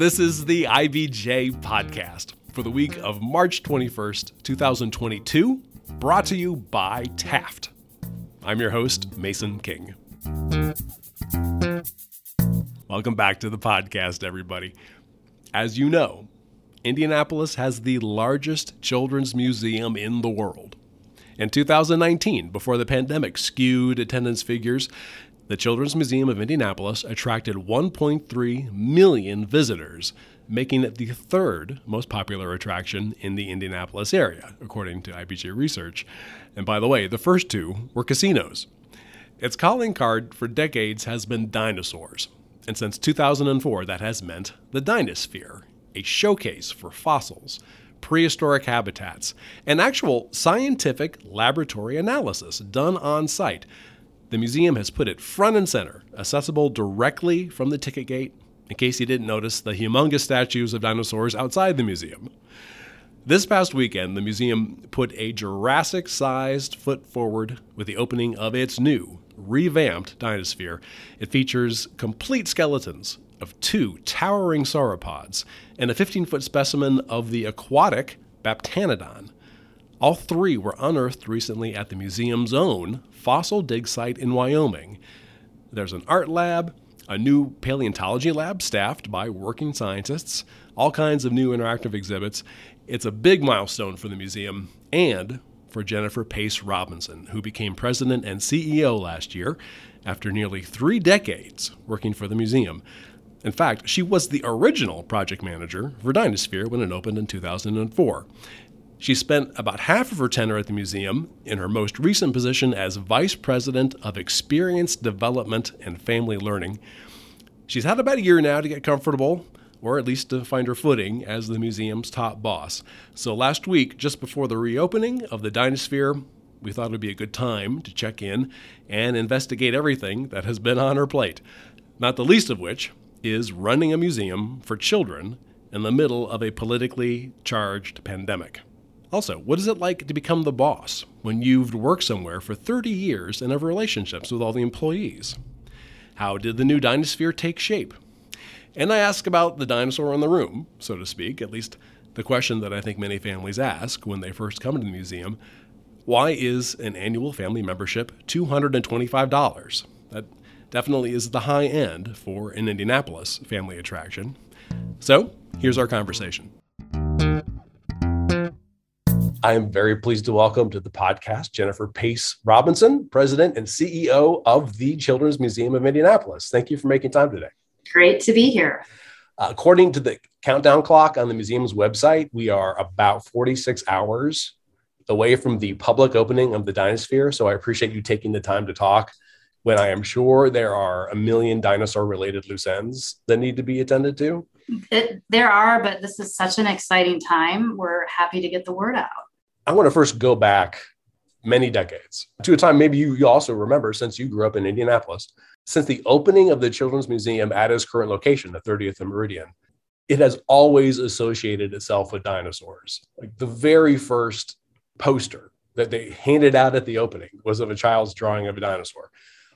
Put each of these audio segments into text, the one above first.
This is the IBJ podcast for the week of March 21st, 2022, brought to you by Taft. I'm your host, Mason King. Welcome back to the podcast, everybody. As you know, Indianapolis has the largest children's museum in the world. In 2019, before the pandemic skewed attendance figures, the Children's Museum of Indianapolis attracted 1.3 million visitors, making it the third most popular attraction in the Indianapolis area, according to IBJ research. And by the way, the first two were casinos. Its calling card for decades has been dinosaurs. And since 2004, that has meant the Dinosphere, a showcase for fossils, prehistoric habitats, and actual scientific laboratory analysis done on site the museum has put it front and center, accessible directly from the ticket gate, in case you didn't notice the humongous statues of dinosaurs outside the museum. This past weekend, the museum put a Jurassic sized foot forward with the opening of its new, revamped Dinosphere. It features complete skeletons of two towering sauropods and a 15 foot specimen of the aquatic Baptanodon. All three were unearthed recently at the museum's own fossil dig site in Wyoming. There's an art lab, a new paleontology lab staffed by working scientists, all kinds of new interactive exhibits. It's a big milestone for the museum and for Jennifer Pace Robinson, who became president and CEO last year after nearly three decades working for the museum. In fact, she was the original project manager for Dinosphere when it opened in 2004. She spent about half of her tenure at the museum in her most recent position as Vice President of Experience Development and Family Learning. She's had about a year now to get comfortable, or at least to find her footing as the museum's top boss. So last week, just before the reopening of the Dinosphere, we thought it would be a good time to check in and investigate everything that has been on her plate, not the least of which is running a museum for children in the middle of a politically charged pandemic. Also, what is it like to become the boss when you've worked somewhere for 30 years and have relationships with all the employees? How did the new Dinosphere take shape? And I ask about the dinosaur in the room, so to speak, at least the question that I think many families ask when they first come to the museum why is an annual family membership $225? That definitely is the high end for an Indianapolis family attraction. So, here's our conversation. I am very pleased to welcome to the podcast Jennifer Pace Robinson, President and CEO of the Children's Museum of Indianapolis. Thank you for making time today. Great to be here. Uh, according to the countdown clock on the museum's website, we are about 46 hours away from the public opening of the Dinosphere. So I appreciate you taking the time to talk when I am sure there are a million dinosaur related loose ends that need to be attended to. It, there are, but this is such an exciting time. We're happy to get the word out. I want to first go back many decades to a time maybe you also remember since you grew up in Indianapolis. Since the opening of the Children's Museum at its current location, the 30th and Meridian, it has always associated itself with dinosaurs. Like the very first poster that they handed out at the opening was of a child's drawing of a dinosaur.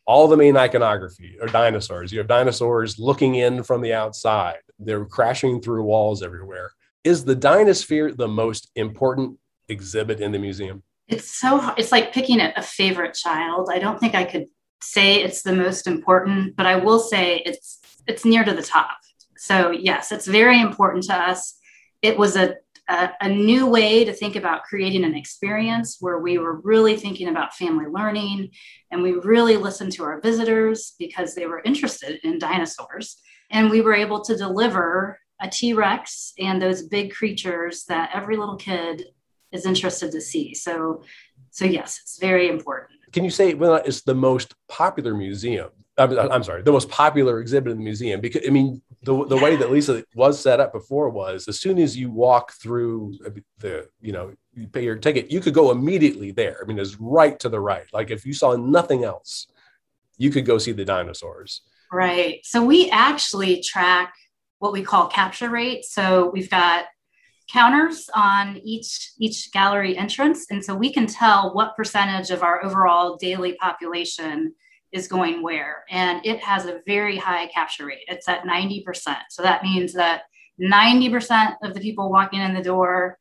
All the main iconography are dinosaurs. You have dinosaurs looking in from the outside, they're crashing through walls everywhere. Is the Dinosphere the most important exhibit in the museum? It's so it's like picking a, favorite child. I don't think I could say it's the most important, but I will say it's it's near to the top. So yes, it's very important to us. It was a, a, a new way to think about creating an experience where we were really thinking about family learning and we really listened to our visitors because they were interested in dinosaurs. And we were able to deliver a T Rex and those big creatures that every little kid is interested to see. So, so yes, it's very important. Can you say well, it's the most popular museum? I'm, I'm sorry, the most popular exhibit in the museum because I mean the the way that Lisa was set up before was as soon as you walk through the you know you pay your ticket, you could go immediately there. I mean, it's right to the right. Like if you saw nothing else, you could go see the dinosaurs. Right. So we actually track what we call capture rate. So we've got counters on each each gallery entrance and so we can tell what percentage of our overall daily population is going where and it has a very high capture rate it's at 90% so that means that 90% of the people walking in the door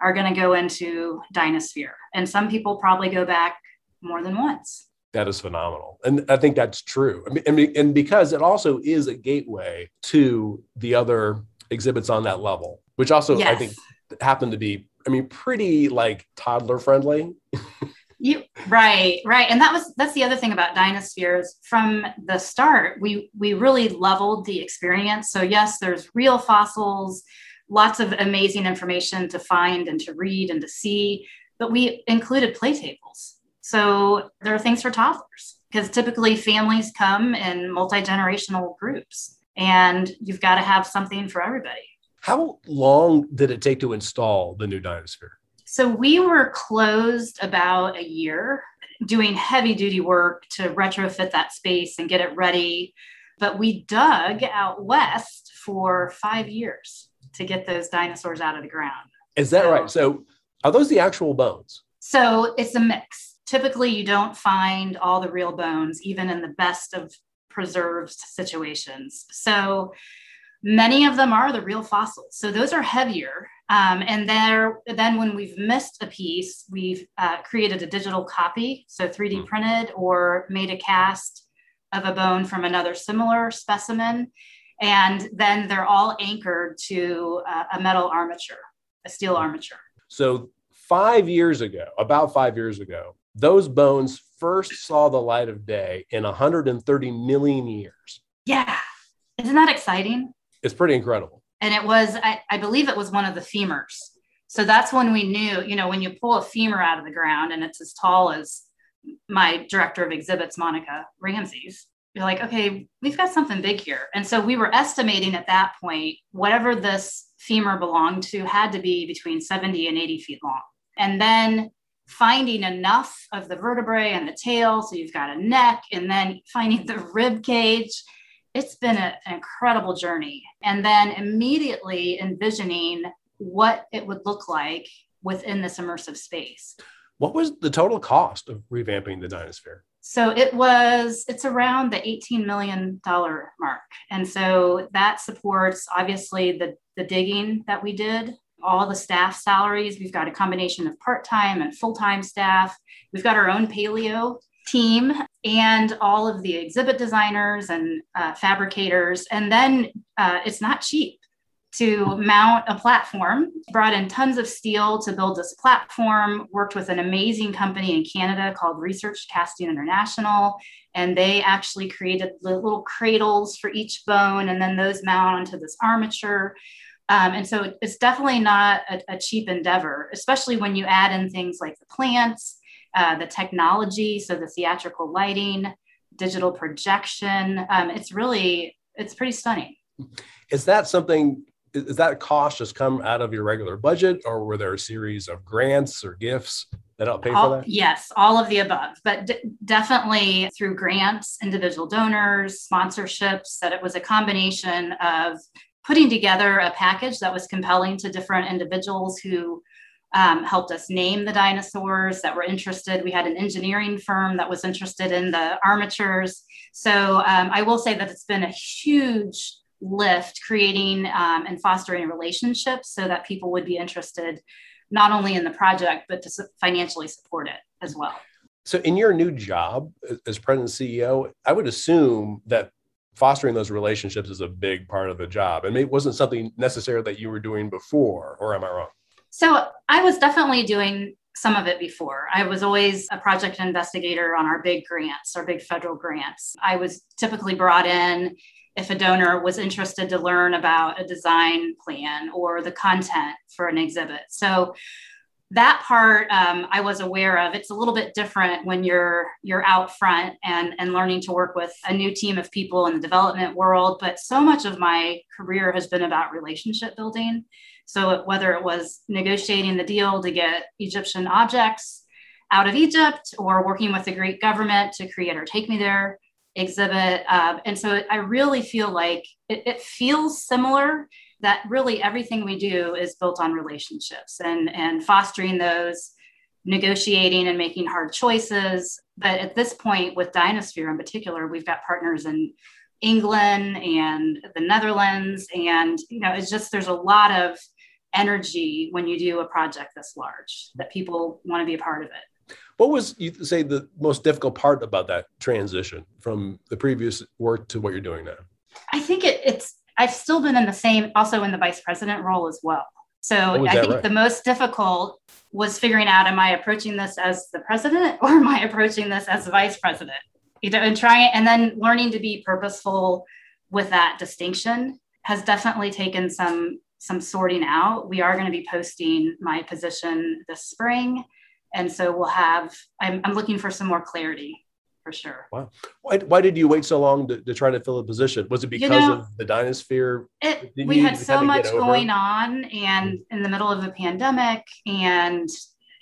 are going to go into Dinosphere. And some people probably go back more than once. That is phenomenal. And I think that's true. I mean, and because it also is a gateway to the other exhibits on that level, which also yes. I think happened to be, I mean, pretty like toddler friendly. you right, right. And that was that's the other thing about Dinospheres. From the start, we we really leveled the experience. So yes, there's real fossils, lots of amazing information to find and to read and to see, but we included play tables so there are things for toddlers because typically families come in multi generational groups and you've got to have something for everybody. How long did it take to install the new Dinosphere? So we were closed about a year doing heavy duty work to retrofit that space and get it ready. But we dug out west for five years to get those dinosaurs out of the ground. Is that so, right? So are those the actual bones? So it's a mix typically you don't find all the real bones, even in the best of preserved situations. So many of them are the real fossils. So those are heavier. Um, and there, then when we've missed a piece, we've uh, created a digital copy, so 3D hmm. printed or made a cast of a bone from another similar specimen. And then they're all anchored to uh, a metal armature, a steel hmm. armature. So five years ago, about five years ago, those bones first saw the light of day in 130 million years. Yeah. Isn't that exciting? It's pretty incredible. And it was, I, I believe it was one of the femurs. So that's when we knew, you know, when you pull a femur out of the ground and it's as tall as my director of exhibits, Monica Ramses, you're like, okay, we've got something big here. And so we were estimating at that point, whatever this femur belonged to had to be between 70 and 80 feet long. And then finding enough of the vertebrae and the tail so you've got a neck and then finding the rib cage it's been a, an incredible journey and then immediately envisioning what it would look like within this immersive space what was the total cost of revamping the dinosphere so it was it's around the 18 million dollar mark and so that supports obviously the the digging that we did all the staff salaries. We've got a combination of part time and full time staff. We've got our own paleo team and all of the exhibit designers and uh, fabricators. And then uh, it's not cheap to mount a platform. Brought in tons of steel to build this platform, worked with an amazing company in Canada called Research Casting International. And they actually created the little cradles for each bone, and then those mount onto this armature. Um, and so it's definitely not a, a, cheap endeavor, especially when you add in things like the plants, uh, the technology, so the theatrical lighting, digital projection. Um, it's really, it's pretty stunning. Is that something, is that cost just come out of your regular budget or were there a series of grants or gifts that help pay all, for that? Yes, all of the above, but d- definitely through grants, individual donors, sponsorships, that it was a combination of putting together a package that was compelling to different individuals who um, helped us name the dinosaurs that were interested. We had an engineering firm that was interested in the armatures. So um, I will say that it's been a huge lift creating um, and fostering relationships so that people would be interested not only in the project, but to financially support it as well. So, in your new job as president and CEO, I would assume that fostering those relationships is a big part of the job. And it wasn't something necessary that you were doing before, or am I wrong? So I was definitely doing some of it before. I was always a project investigator on our big grants, our big federal grants. I was typically brought in if a donor was interested to learn about a design plan or the content for an exhibit. So that part um, I was aware of. It's a little bit different when you're you're out front and and learning to work with a new team of people in the development world. But so much of my career has been about relationship building. So whether it was negotiating the deal to get Egyptian objects out of Egypt or working with the Greek government to create our Take Me There exhibit, uh, and so I really feel like it, it feels similar that really everything we do is built on relationships and, and fostering those, negotiating and making hard choices. But at this point, with Dinosphere in particular, we've got partners in England and the Netherlands. And, you know, it's just there's a lot of energy when you do a project this large that people want to be a part of it. What was you say the most difficult part about that transition from the previous work to what you're doing now? I think it, it's I've still been in the same, also in the vice president role as well. So I think right? the most difficult was figuring out: Am I approaching this as the president, or am I approaching this as the vice president? You know, and trying, and then learning to be purposeful with that distinction has definitely taken some some sorting out. We are going to be posting my position this spring. And so we'll have, I'm, I'm looking for some more clarity for sure. Wow. Why, why did you wait so long to, to try to fill a position? Was it because you know, of the Dinosphere? It, we had so much going on and in the middle of a pandemic. And,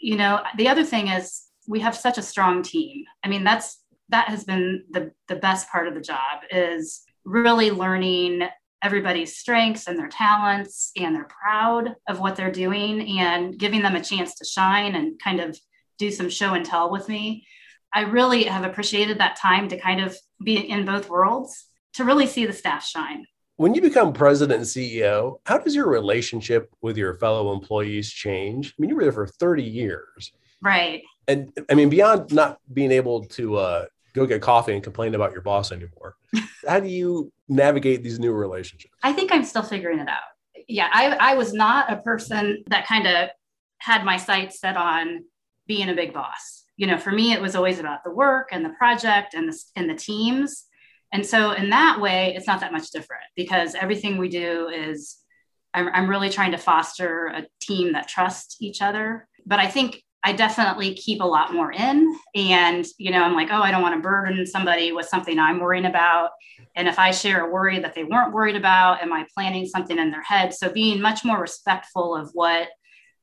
you know, the other thing is we have such a strong team. I mean, that's, that has been the, the best part of the job is really learning everybody's strengths and their talents and they're proud of what they're doing and giving them a chance to shine and kind of do some show and tell with me. I really have appreciated that time to kind of be in both worlds to really see the staff shine. When you become president and CEO, how does your relationship with your fellow employees change? I mean, you were there for 30 years. Right. And I mean, beyond not being able to uh, go get coffee and complain about your boss anymore, how do you navigate these new relationships? I think I'm still figuring it out. Yeah, I, I was not a person that kind of had my sights set on being a big boss. You know, for me, it was always about the work and the project and the, and the teams. And so, in that way, it's not that much different because everything we do is, I'm, I'm really trying to foster a team that trusts each other. But I think I definitely keep a lot more in. And, you know, I'm like, oh, I don't want to burden somebody with something I'm worrying about. And if I share a worry that they weren't worried about, am I planting something in their head? So being much more respectful of what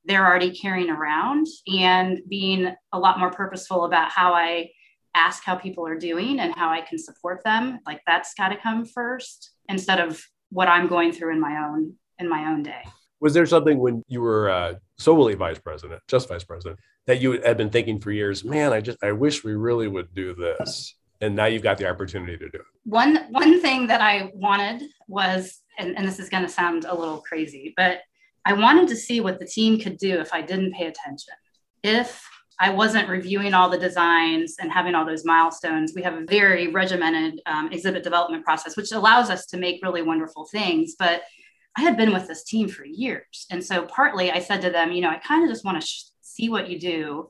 they're already carrying around and being a lot more purposeful about how I ask how people are doing and how I can support them. Like that's got to come first instead of what I'm going through in my own in my own day. Was there something when you were uh, solely vice president, just vice president, that you had been thinking for years? Man, I just I wish we really would do this, and now you've got the opportunity to do it. One one thing that I wanted was, and, and this is going to sound a little crazy, but I wanted to see what the team could do if I didn't pay attention. If I wasn't reviewing all the designs and having all those milestones. We have a very regimented um, exhibit development process, which allows us to make really wonderful things. But I had been with this team for years. And so partly I said to them, you know, I kind of just want to sh- see what you do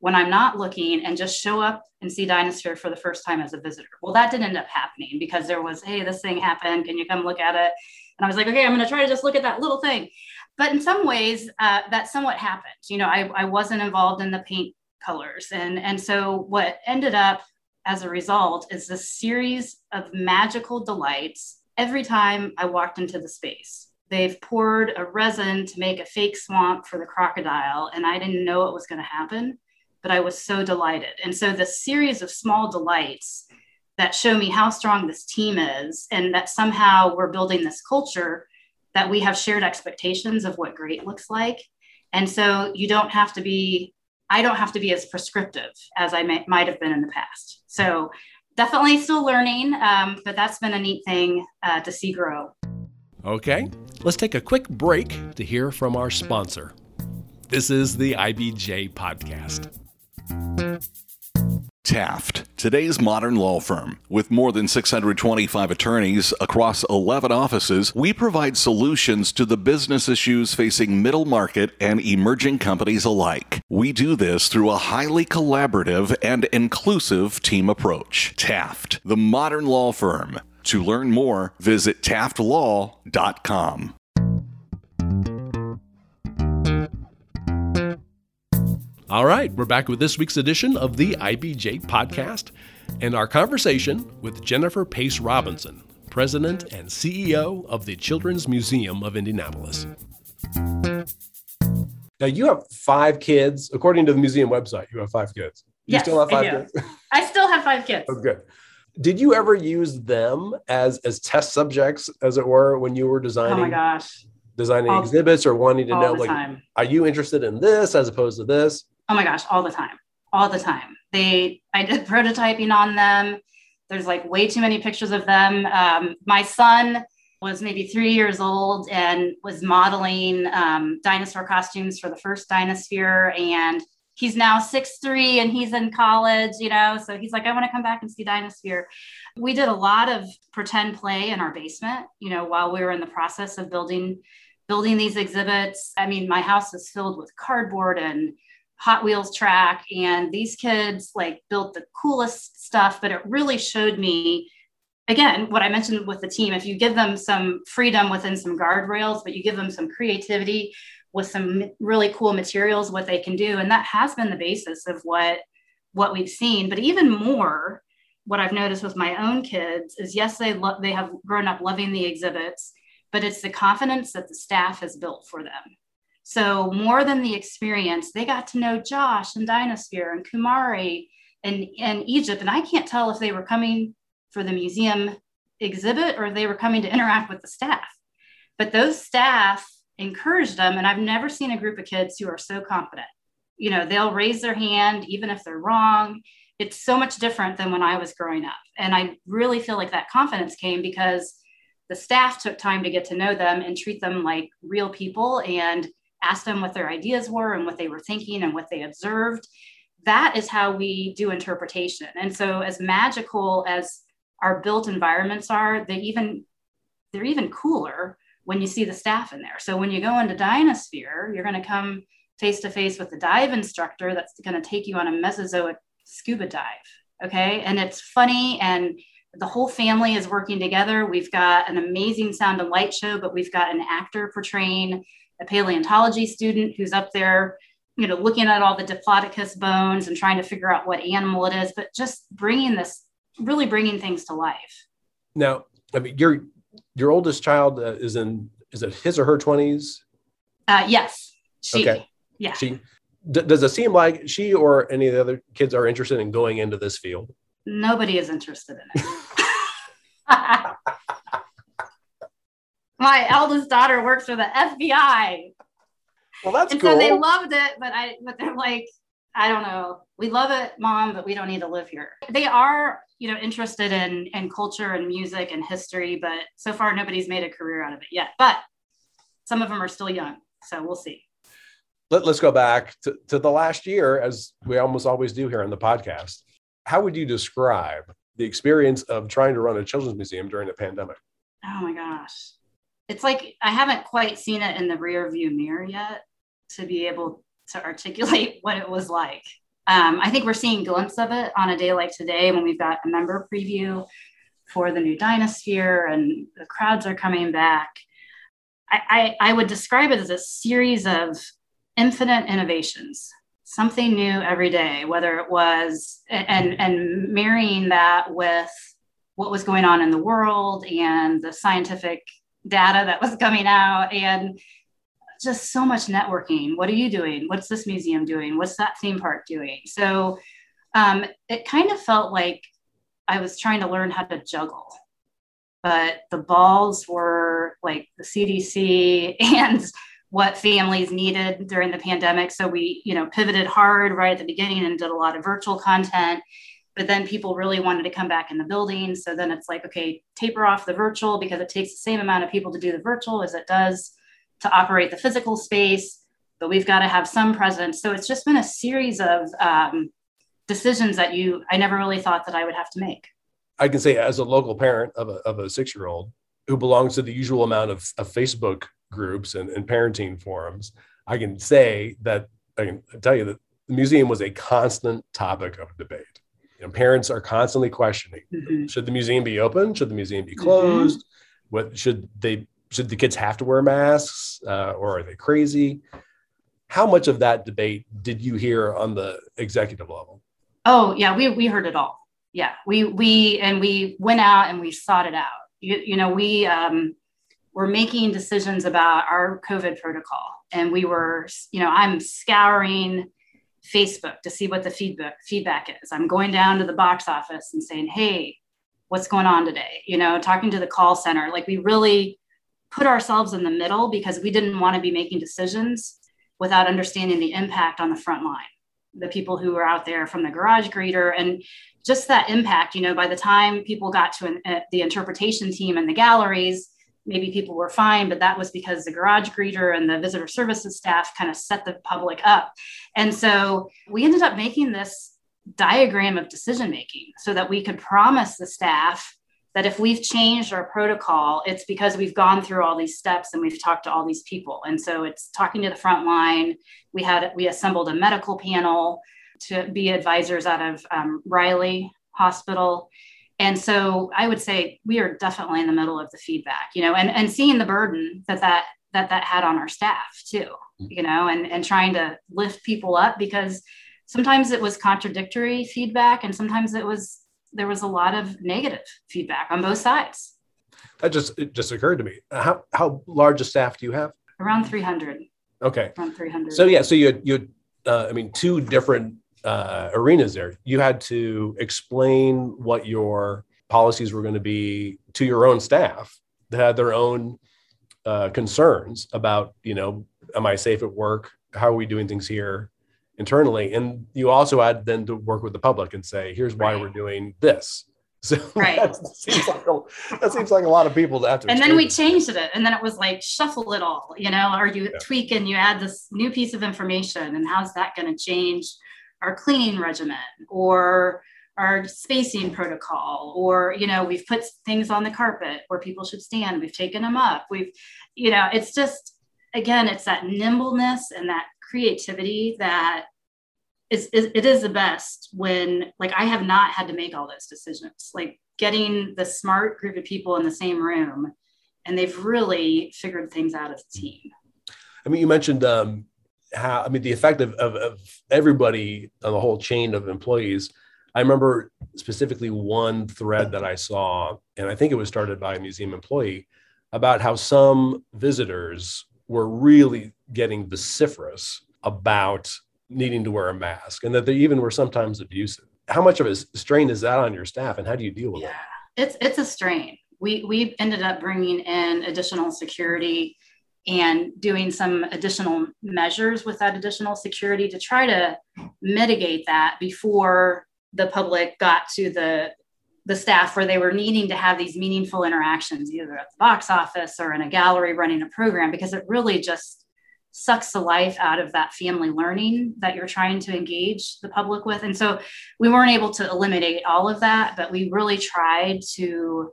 when I'm not looking and just show up and see Dinosphere for the first time as a visitor. Well, that didn't end up happening because there was, hey, this thing happened. Can you come look at it? And I was like, okay, I'm going to try to just look at that little thing. But in some ways, uh, that somewhat happened. You know, I, I wasn't involved in the paint colors. And, and so what ended up as a result is this series of magical delights every time I walked into the space. They've poured a resin to make a fake swamp for the crocodile, and I didn't know it was going to happen, but I was so delighted. And so, the series of small delights that show me how strong this team is, and that somehow we're building this culture that we have shared expectations of what great looks like. And so, you don't have to be, I don't have to be as prescriptive as I may, might have been in the past. So, definitely still learning, um, but that's been a neat thing uh, to see grow. Okay, let's take a quick break to hear from our sponsor. This is the IBJ Podcast. Taft, today's modern law firm. With more than 625 attorneys across 11 offices, we provide solutions to the business issues facing middle market and emerging companies alike. We do this through a highly collaborative and inclusive team approach. Taft, the modern law firm. To learn more, visit taftlaw.com. All right, we're back with this week's edition of the IBJ podcast and our conversation with Jennifer Pace Robinson, President and CEO of the Children's Museum of Indianapolis. Now, you have five kids. According to the museum website, you have five kids. You yes, still have five I kids? I still have five kids. Oh, good. Did you ever use them as as test subjects, as it were, when you were designing? Oh my gosh. Designing all, exhibits or wanting to know, like, time. are you interested in this as opposed to this? oh my gosh, all the time, all the time. They, I did prototyping on them. There's like way too many pictures of them. Um, my son was maybe three years old and was modeling um, dinosaur costumes for the first Dinosphere. And he's now six three and he's in college, you know. So he's like, I want to come back and see Dinosphere. We did a lot of pretend play in our basement, you know, while we were in the process of building building these exhibits. I mean, my house is filled with cardboard and Hot Wheels track, and these kids like built the coolest stuff. But it really showed me again, what I mentioned with the team, if you give them some freedom within some guardrails, but you give them some creativity with some really cool materials, what they can do. And that has been the basis of what what we've seen. But even more, what I've noticed with my own kids is yes, they love they have grown up loving the exhibits, but it's the confidence that the staff has built for them. So more than the experience, they got to know Josh and Dinosphere and Kumari and, and Egypt. And I can't tell if they were coming for the museum exhibit or they were coming to interact with the staff. But those staff encouraged them. And I've never seen a group of kids who are so confident. You know, they'll raise their hand even if they're wrong. It's so much different than when I was growing up. And I really feel like that confidence came because the staff took time to get to know them and treat them like real people and ask them what their ideas were and what they were thinking and what they observed. That is how we do interpretation. And so, as magical as our built environments are, they even they're even cooler when you see the staff in there. So when you go into Dinosphere, you're going to come face to face with the dive instructor that's going to take you on a Mesozoic scuba dive. Okay, and it's funny and the whole family is working together. We've got an amazing sound and light show, but we've got an actor portraying a paleontology student who's up there you know looking at all the diplodocus bones and trying to figure out what animal it is but just bringing this really bringing things to life. Now, I mean, your your oldest child uh, is in is it his or her twenties? Uh, yes. She, okay. Yeah. She d- does it seem like she or any of the other kids are interested in going into this field? Nobody is interested in it. My eldest daughter works for the FBI. Well, that's and cool. so they loved it, but I but they're like, I don't know. We love it, mom, but we don't need to live here. They are, you know, interested in in culture and music and history, but so far nobody's made a career out of it yet. But some of them are still young, so we'll see. Let, us go back to, to the last year, as we almost always do here on the podcast. How would you describe the experience of trying to run a children's museum during a pandemic? Oh my gosh. It's like I haven't quite seen it in the rear view mirror yet to be able to articulate what it was like. Um, I think we're seeing glimpse of it on a day like today when we've got a member preview for the new Dinosphere and the crowds are coming back. I, I, I would describe it as a series of infinite innovations, something new every day, whether it was and and marrying that with what was going on in the world and the scientific data that was coming out and just so much networking. What are you doing? What's this museum doing? What's that theme park doing? So um, it kind of felt like I was trying to learn how to juggle, but the balls were like the CDC and what families needed during the pandemic. So we, you know, pivoted hard right at the beginning and did a lot of virtual content. But then people really wanted to come back in the building. So then it's like, okay, taper off the virtual because it takes the same amount of people to do the virtual as it does to operate the physical space, but we've got to have some presence. So it's just been a series of um, decisions that you, I never really thought that I would have to make. I can say, as a local parent of a, of a six year old who belongs to the usual amount of, of Facebook groups and, and parenting forums, I can say that I can tell you that the museum was a constant topic of debate. You know, parents are constantly questioning mm-hmm. should the museum be open? Should the museum be closed? Mm-hmm. What should they should the kids have to wear masks uh, or are they crazy? How much of that debate did you hear on the executive level? Oh yeah, we we heard it all. Yeah, we we and we went out and we sought it out. You, you know, we um, were making decisions about our COVID protocol, and we were, you know, I'm scouring Facebook to see what the feedback feedback is. I'm going down to the box office and saying, "Hey, what's going on today?" You know, talking to the call center. Like we really put ourselves in the middle because we didn't want to be making decisions without understanding the impact on the front line. the people who were out there from the garage greeter and just that impact you know by the time people got to an, uh, the interpretation team and the galleries maybe people were fine but that was because the garage greeter and the visitor services staff kind of set the public up and so we ended up making this diagram of decision making so that we could promise the staff that if we've changed our protocol, it's because we've gone through all these steps and we've talked to all these people. And so it's talking to the front line. We had we assembled a medical panel to be advisors out of um, Riley Hospital. And so I would say we are definitely in the middle of the feedback, you know, and, and seeing the burden that that that that had on our staff too, mm-hmm. you know, and and trying to lift people up because sometimes it was contradictory feedback and sometimes it was there was a lot of negative feedback on both sides. That just it just occurred to me. How how large a staff do you have? Around 300. Okay. Around 300. So yeah, so you had, you had, uh, I mean two different uh, arenas there. You had to explain what your policies were going to be to your own staff that had their own uh, concerns about, you know, am I safe at work? How are we doing things here? Internally and you also had then to work with the public and say here's why right. we're doing this so right. that, seems like a, that seems like a lot of people to have to and then we changed it and then it was like shuffle it all you know or you yeah. tweak and you add this new piece of information and how's that going to change our cleaning regimen or our spacing protocol or you know we've put things on the carpet where people should stand we've taken them up we've you know it's just again it's that nimbleness and that creativity that is, is it is the best when like I have not had to make all those decisions. Like getting the smart group of people in the same room and they've really figured things out as a team. I mean, you mentioned um, how, I mean, the effect of, of, of, everybody on the whole chain of employees. I remember specifically one thread that I saw, and I think it was started by a museum employee about how some visitors were really getting vociferous about needing to wear a mask and that they even were sometimes abusive. How much of a strain is that on your staff and how do you deal with yeah, it? It's it's a strain. We we ended up bringing in additional security and doing some additional measures with that additional security to try to mitigate that before the public got to the the staff where they were needing to have these meaningful interactions either at the box office or in a gallery running a program because it really just sucks the life out of that family learning that you're trying to engage the public with. And so we weren't able to eliminate all of that but we really tried to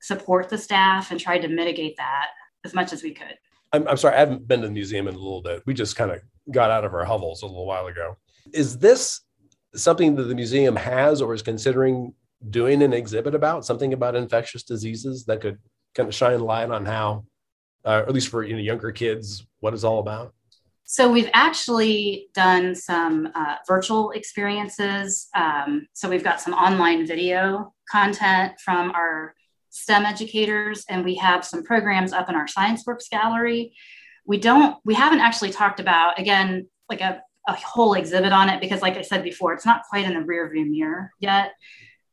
support the staff and tried to mitigate that as much as we could. I'm, I'm sorry i haven't been to the museum in a little bit. We just kind of got out of our hovels a little while ago. Is this something that the museum has or is considering doing an exhibit about something about infectious diseases that could kind of shine light on how, uh, at least for you know younger kids, what it's all about? So we've actually done some uh, virtual experiences. Um, so we've got some online video content from our STEM educators, and we have some programs up in our ScienceWorks gallery. We don't, we haven't actually talked about again like a, a whole exhibit on it because, like I said before, it's not quite in the rear view mirror yet.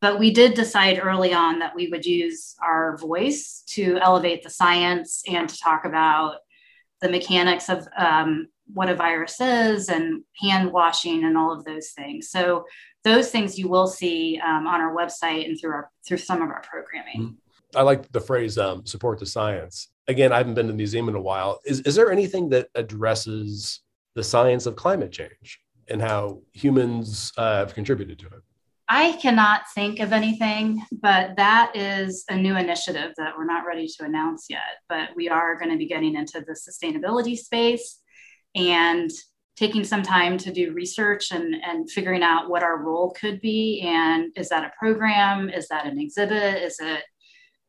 But we did decide early on that we would use our voice to elevate the science and to talk about the mechanics of um, what a virus is and hand washing and all of those things. So those things you will see um, on our website and through our through some of our programming. Mm-hmm. I like the phrase um, "support the science." Again, I haven't been to the museum in a while. Is is there anything that addresses the science of climate change and how humans uh, have contributed to it? I cannot think of anything, but that is a new initiative that we're not ready to announce yet. But we are going to be getting into the sustainability space and taking some time to do research and, and figuring out what our role could be. And is that a program? Is that an exhibit? Is it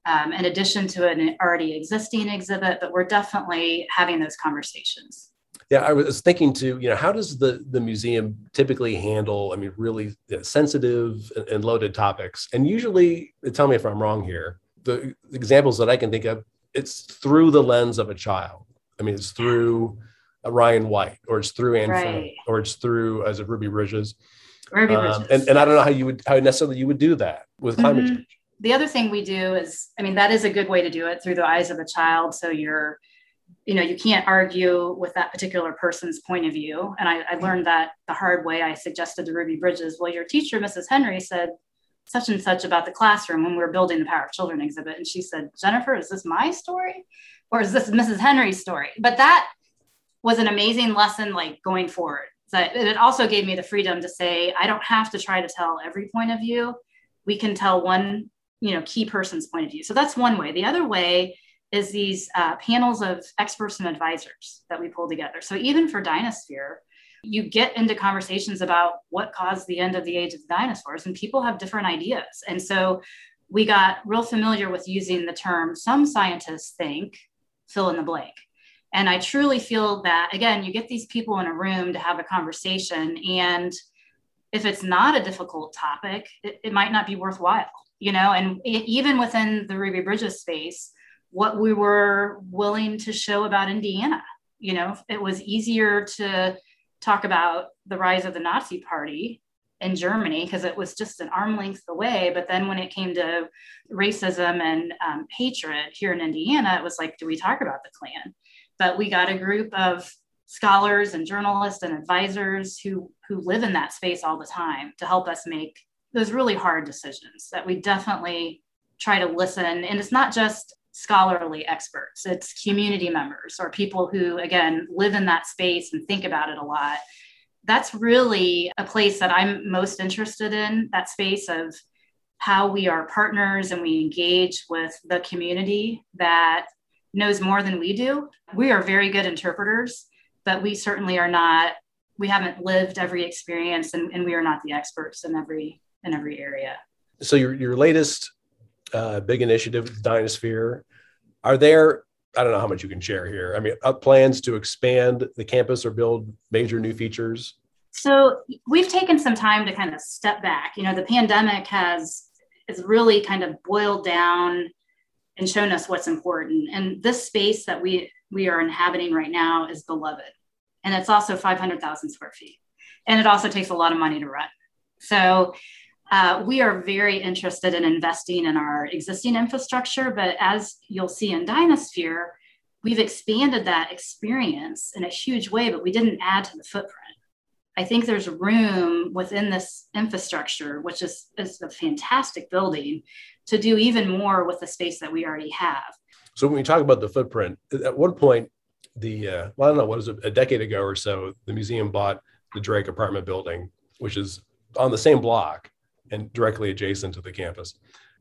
um, in addition to an already existing exhibit? But we're definitely having those conversations yeah i was thinking too you know how does the the museum typically handle i mean really sensitive and loaded topics? And usually tell me if i'm wrong here the examples that i can think of it's through the lens of a child. I mean it's through ryan white or it's through anne right. or it's through as a ruby bridges. Ruby um, bridges. and, and i don't know how you would how necessarily you would do that with climate mm-hmm. change. The other thing we do is i mean that is a good way to do it through the eyes of a child so you're you know you can't argue with that particular person's point of view. And I, I, mm-hmm. learned that the hard way. I suggested to ruby bridges well your teacher mrs henry said such and such about the classroom when we were building the power of children exhibit. And she said jennifer is this my story? Or is this mrs henry's story? But that was an amazing lesson like going forward. So it also gave me the freedom to say i don't have to try to tell every point of view. We can tell one you know key person's point of view. So that's one way. The other way is these uh, panels of experts and advisors that we pull together. So even for Dinosphere, you get into conversations about what caused the end of the age of the dinosaurs, and people have different ideas. And so we got real familiar with using the term some scientists think fill in the blank. And I truly feel that, again, you get these people in a room to have a conversation. And if it's not a difficult topic, it, it might not be worthwhile, you know? And it, even within the Ruby Bridges space, what we were willing to show about Indiana. You know, it was easier to talk about the rise of the Nazi Party in Germany because it was just an arm length away. But then when it came to racism and um, hatred here in Indiana, it was like, do we talk about the Klan? But we got a group of scholars and journalists and advisors who who live in that space all the time to help us make those really hard decisions that we definitely try to listen and it's not just scholarly experts, it's community members or people who, again, live in that space and think about it a lot. That's really a place that I'm most interested in that space of how we are partners and we engage with the community that knows more than we do. We are very good interpreters, but we certainly are not, we haven't lived every experience and, and we are not the experts in every in every area. So your your latest uh, big initiative, Dinosphere. Are there, I don't know how much you can share here. I mean, uh, plans to expand the campus or build major new features? So we've taken some time to kind of step back. You know, the pandemic has has really kind of boiled down and shown us what's important. And this space that we we are inhabiting right now is beloved, and it's also 500,000 square feet, and it also takes a lot of money to run. So uh, we are very interested in investing in our existing infrastructure, but as you'll see in Dinosphere, we've expanded that experience in a huge way, but we didn't add to the footprint. I think there's room within this infrastructure, which is, is a fantastic building, to do even more with the space that we already have. So when we talk about the footprint, at one point, the uh, well, I don't know, what was it, a decade ago or so, the museum bought the Drake apartment building, which is on the same block and directly adjacent to the campus.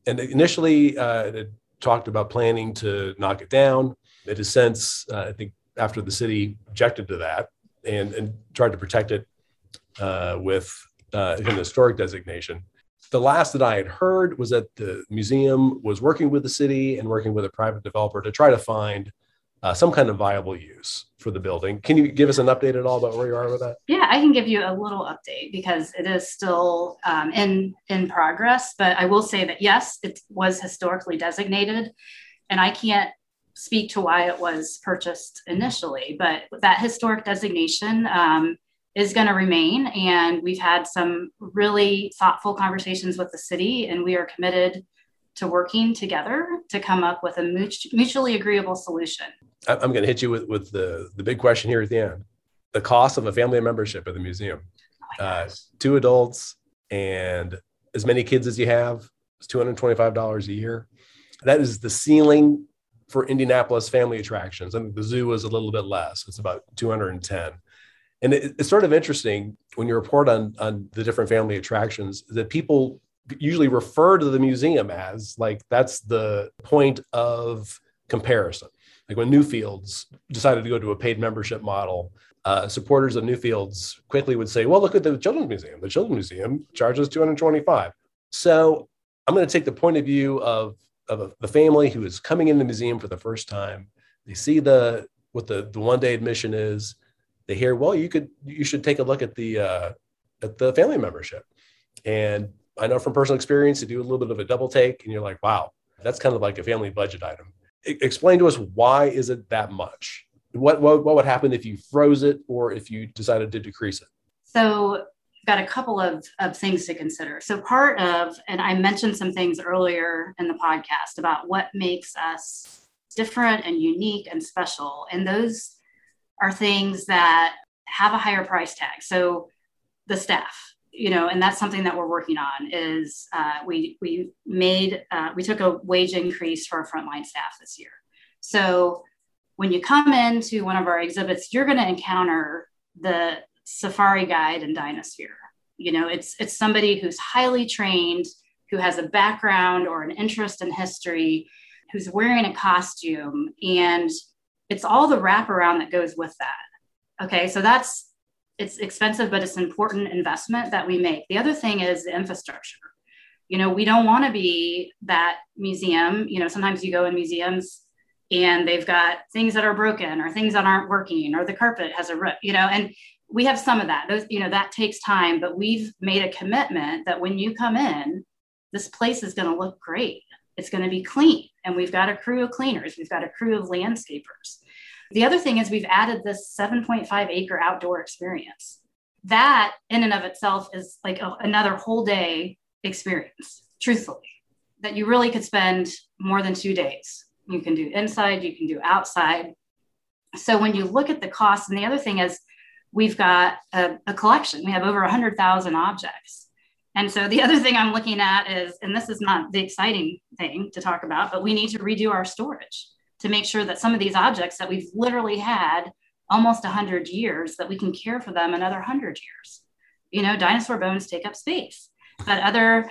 And initially, uh, it talked about planning to knock it down. It has since, uh, I think, after the city objected to that and, and tried to protect it uh, with uh, an historic designation. The last that I had heard was that the museum was working with the city and working with a private developer to try to find uh, some kind of viable use for the building. Can you give us an update at all about where you are with that? Yeah, I can give you a little update because it is still um, in in progress. But I will say that yes, it was historically designated, and I can't speak to why it was purchased initially. But that historic designation um, is going to remain, and we've had some really thoughtful conversations with the city, and we are committed to working together to come up with a mutually agreeable solution. I'm going to hit you with, with the, the big question here at the end the cost of a family membership at the museum. Oh uh, two adults and as many kids as you have, is $225 a year. That is the ceiling for Indianapolis family attractions. I and mean, the zoo is a little bit less, it's about 210. And it, it's sort of interesting when you report on, on the different family attractions that people usually refer to the museum as like that's the point of comparison. Like when Newfields decided to go to a paid membership model, uh, supporters of Newfields quickly would say, "Well, look at the Children's Museum. The Children's Museum charges 225." So I'm going to take the point of view of of the family who is coming in the museum for the first time. They see the what the the one day admission is. They hear, "Well, you could you should take a look at the uh, at the family membership," and I know from personal experience to do a little bit of a double take, and you're like, "Wow, that's kind of like a family budget item." explain to us why is it that much? What, what, what would happen if you froze it or if you decided to decrease it? So got a couple of, of things to consider. So part of, and I mentioned some things earlier in the podcast about what makes us different and unique and special. And those are things that have a higher price tag. So the staff, you know, and that's something that we're working on is uh, we, we made, uh, we took a wage increase for our frontline staff this year. So when you come into one of our exhibits, you're going to encounter the safari guide and Dinosphere. You know, it's it's somebody who's highly trained, who has a background or an interest in history, who's wearing a costume, and it's all the wraparound that goes with that. Okay, so that's it's expensive, but it's an important investment that we make. The other thing is the infrastructure. You know, we don't want to be that museum. You know, sometimes you go in museums and they've got things that are broken or things that aren't working or the carpet has a rip, you know, and we have some of that. Those, you know, that takes time, but we've made a commitment that when you come in, this place is going to look great. It's going to be clean. And we've got a crew of cleaners, we've got a crew of landscapers. The other thing is we've added this 7.5 acre outdoor experience. That in and of itself is like a, another whole day experience, truthfully, that you really could spend more than two days. You can do inside, you can do outside. So when you look at the cost, and the other thing is we've got a, a collection. We have over 100,000 objects. And so the other thing I'm looking at is, and this is not the exciting thing to talk about, but we need to redo our storage to make sure that some of these objects that we've literally had almost 100 years, that we can care for them another 100 years. You know, dinosaur bones take up space, but other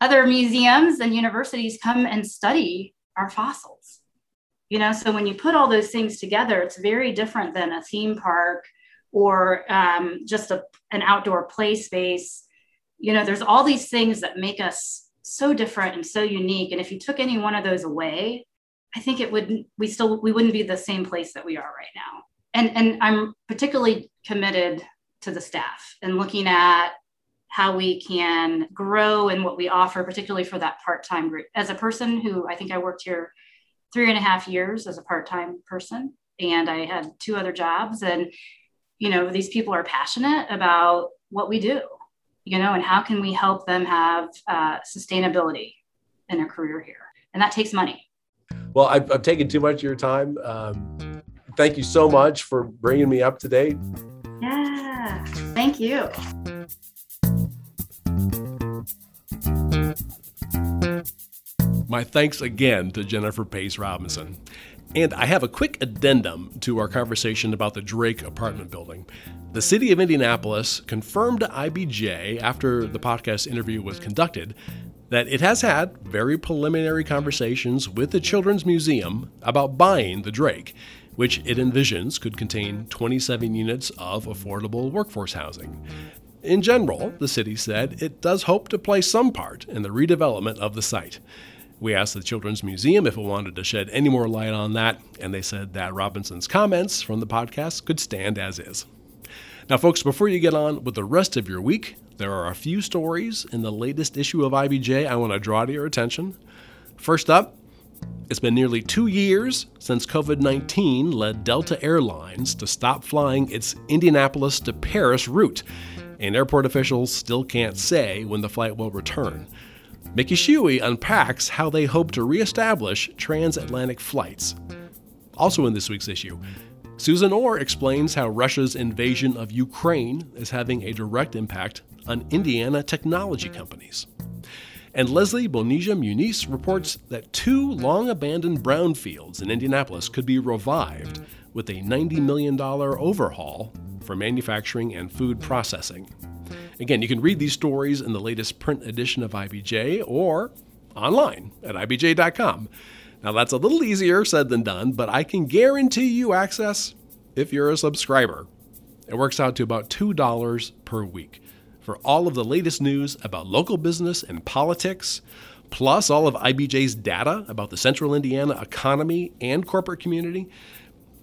other museums and universities come and study our fossils. You know, so when you put all those things together, it's very different than a theme park or um, just a, an outdoor play space. You know, there's all these things that make us so different and so unique. And if you took any one of those away, I think it would we still we wouldn't be the same place that we are right now. And and I'm particularly committed to the staff and looking at how we can grow and what we offer, particularly for that part-time group. As a person who I think I worked here three and a half years as a part-time person, and I had two other jobs, and you know, these people are passionate about what we do, you know, and how can we help them have uh, sustainability in their career here? And that takes money. Well, I've, I've taken too much of your time. Um, thank you so much for bringing me up to date. Yeah, thank you. My thanks again to Jennifer Pace Robinson. And I have a quick addendum to our conversation about the Drake apartment building. The city of Indianapolis confirmed to IBJ after the podcast interview was conducted that it has had very preliminary conversations with the Children's Museum about buying the Drake, which it envisions could contain 27 units of affordable workforce housing. In general, the city said it does hope to play some part in the redevelopment of the site. We asked the Children's Museum if it wanted to shed any more light on that, and they said that Robinson's comments from the podcast could stand as is. Now, folks, before you get on with the rest of your week, there are a few stories in the latest issue of IBJ I want to draw to your attention. First up, it's been nearly two years since COVID 19 led Delta Airlines to stop flying its Indianapolis to Paris route, and airport officials still can't say when the flight will return. Mickey Shuey unpacks how they hope to reestablish transatlantic flights. Also, in this week's issue, Susan Orr explains how Russia's invasion of Ukraine is having a direct impact on Indiana technology companies. And Leslie Bonilla Muniz reports that two long abandoned brownfields in Indianapolis could be revived with a $90 million overhaul for manufacturing and food processing. Again, you can read these stories in the latest print edition of IBJ or online at ibj.com. Now, that's a little easier said than done, but I can guarantee you access if you're a subscriber. It works out to about $2 per week for all of the latest news about local business and politics, plus all of IBJ's data about the central Indiana economy and corporate community.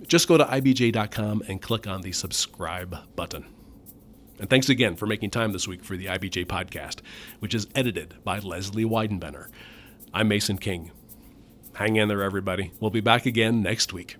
Just go to ibj.com and click on the subscribe button. And thanks again for making time this week for the IBJ podcast, which is edited by Leslie Weidenbener. I'm Mason King. Hang in there, everybody. We'll be back again next week.